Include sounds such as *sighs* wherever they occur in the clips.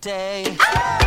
day. Better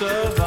work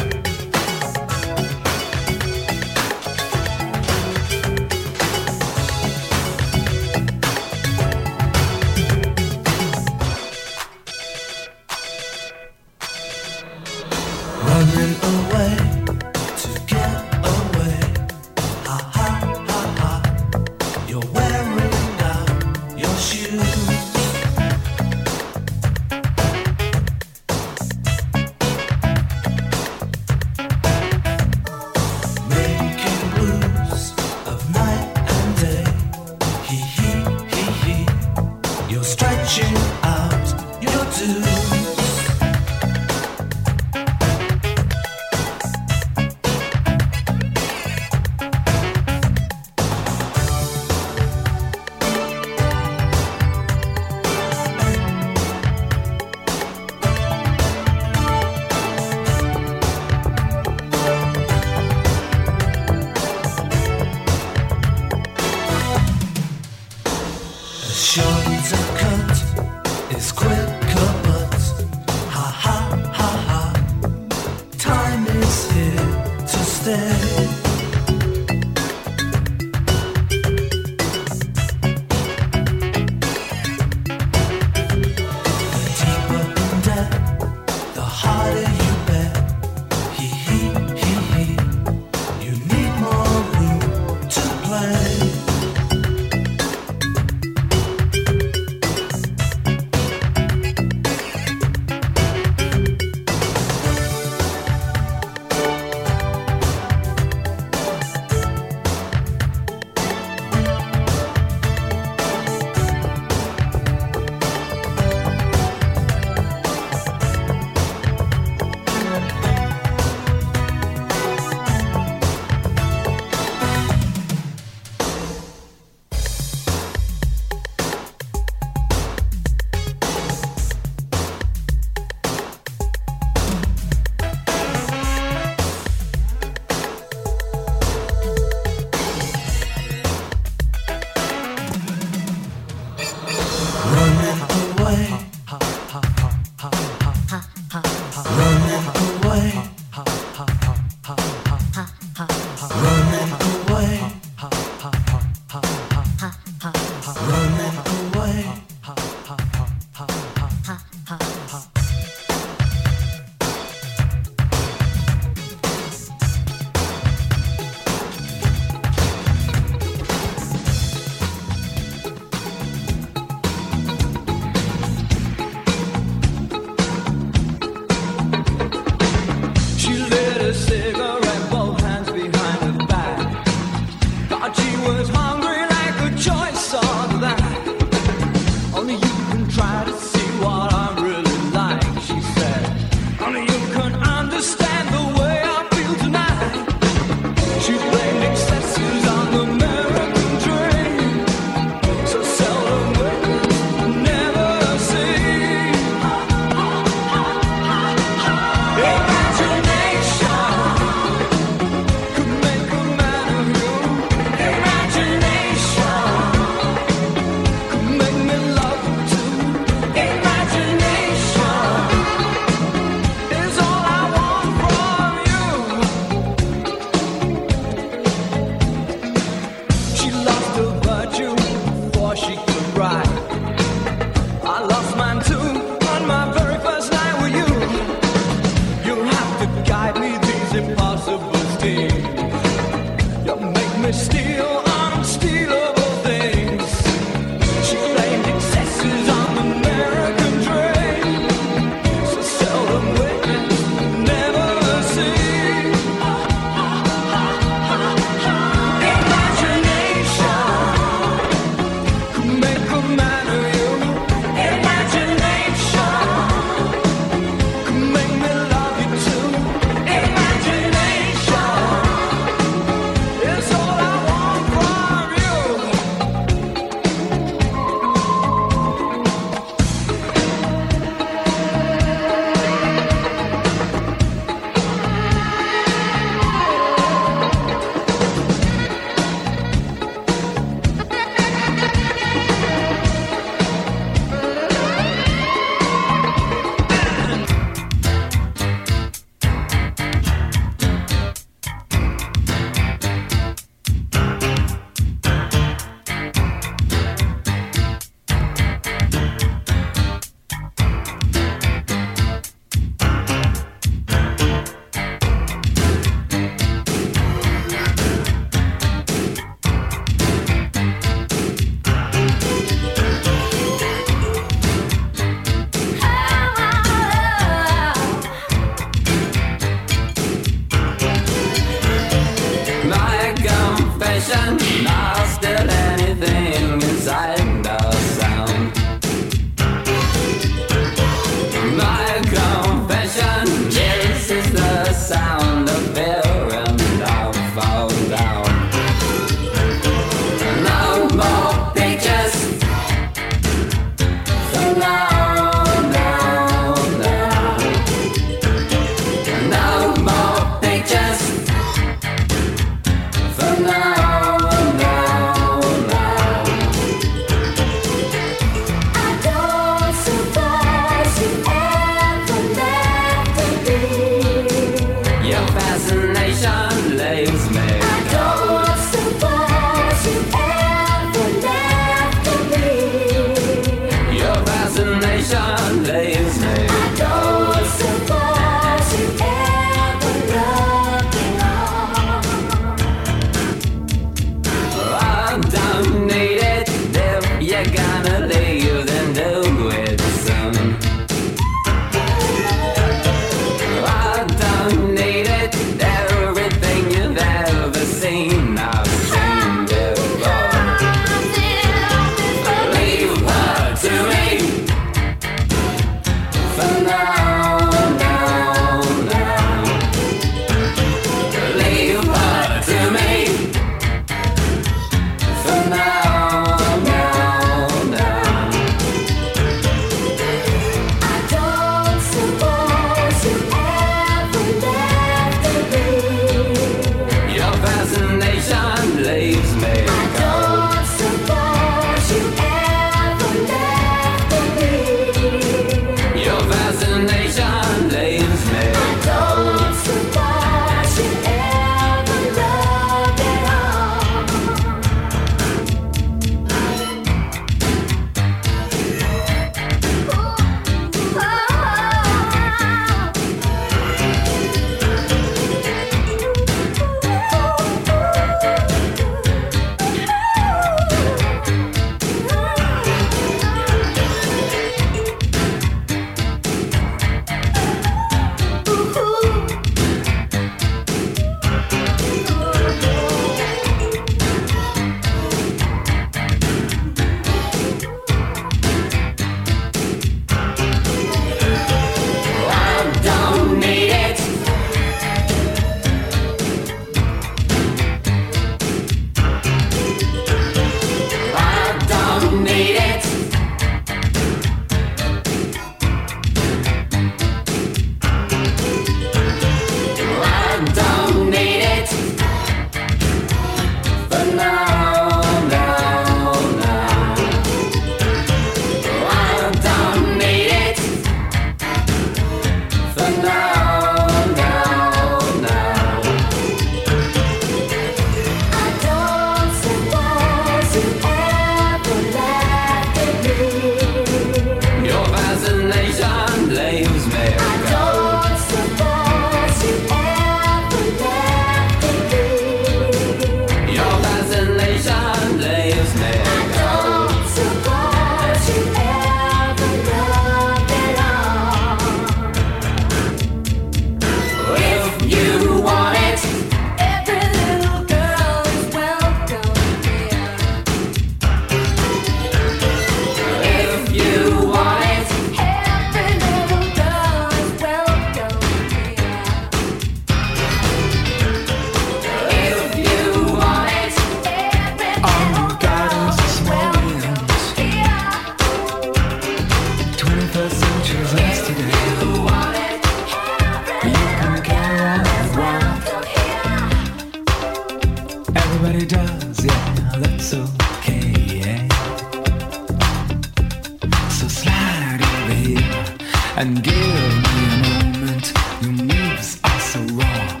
Moves are so raw.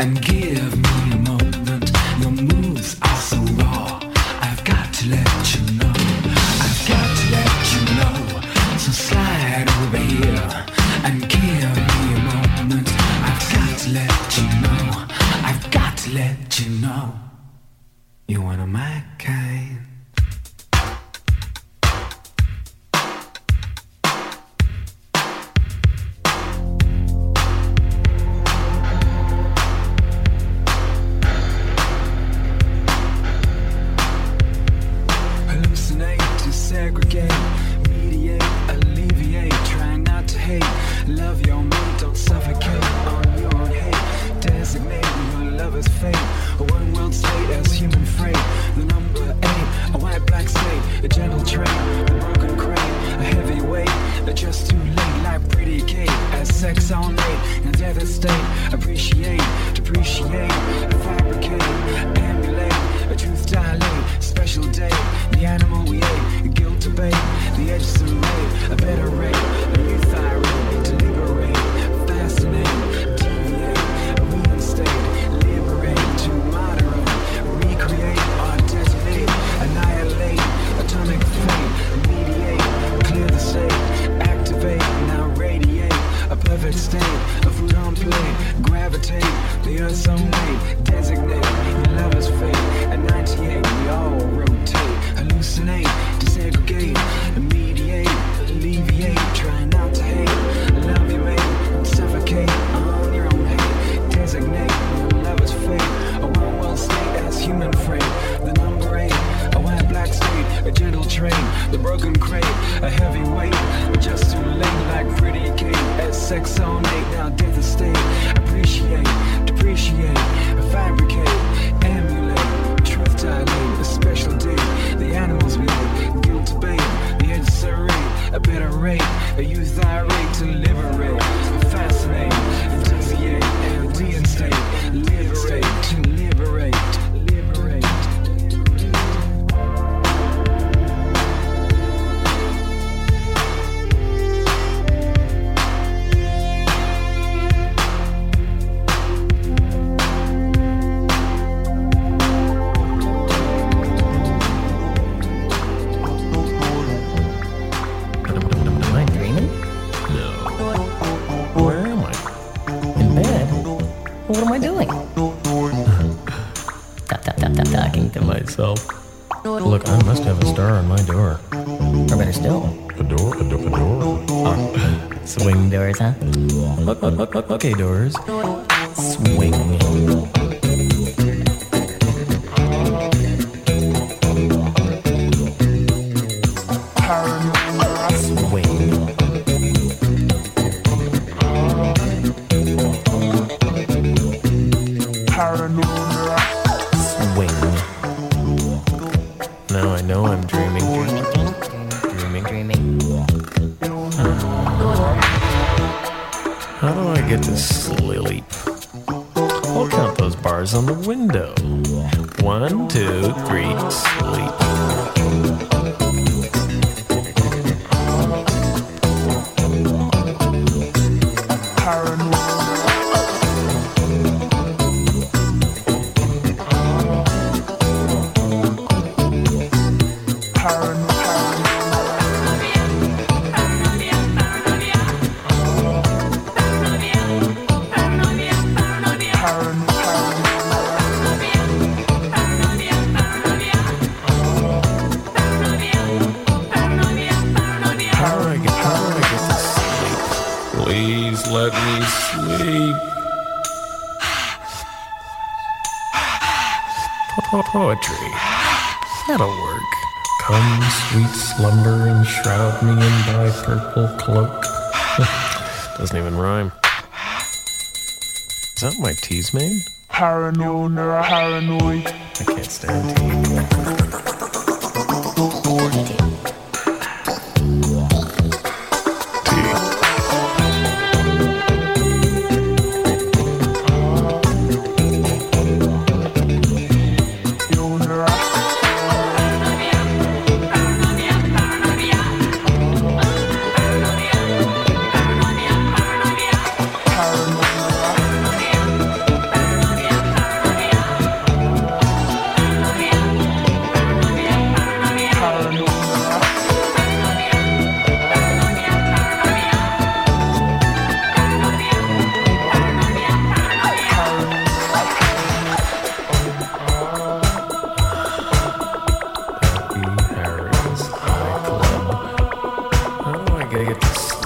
and Okay, Doors. Sleep. sweet slumber and shroud me in thy purple cloak. *sighs* Doesn't even rhyme. Is that my tea's made? Paranoid, paranoid. I can't stand tea. Podcast.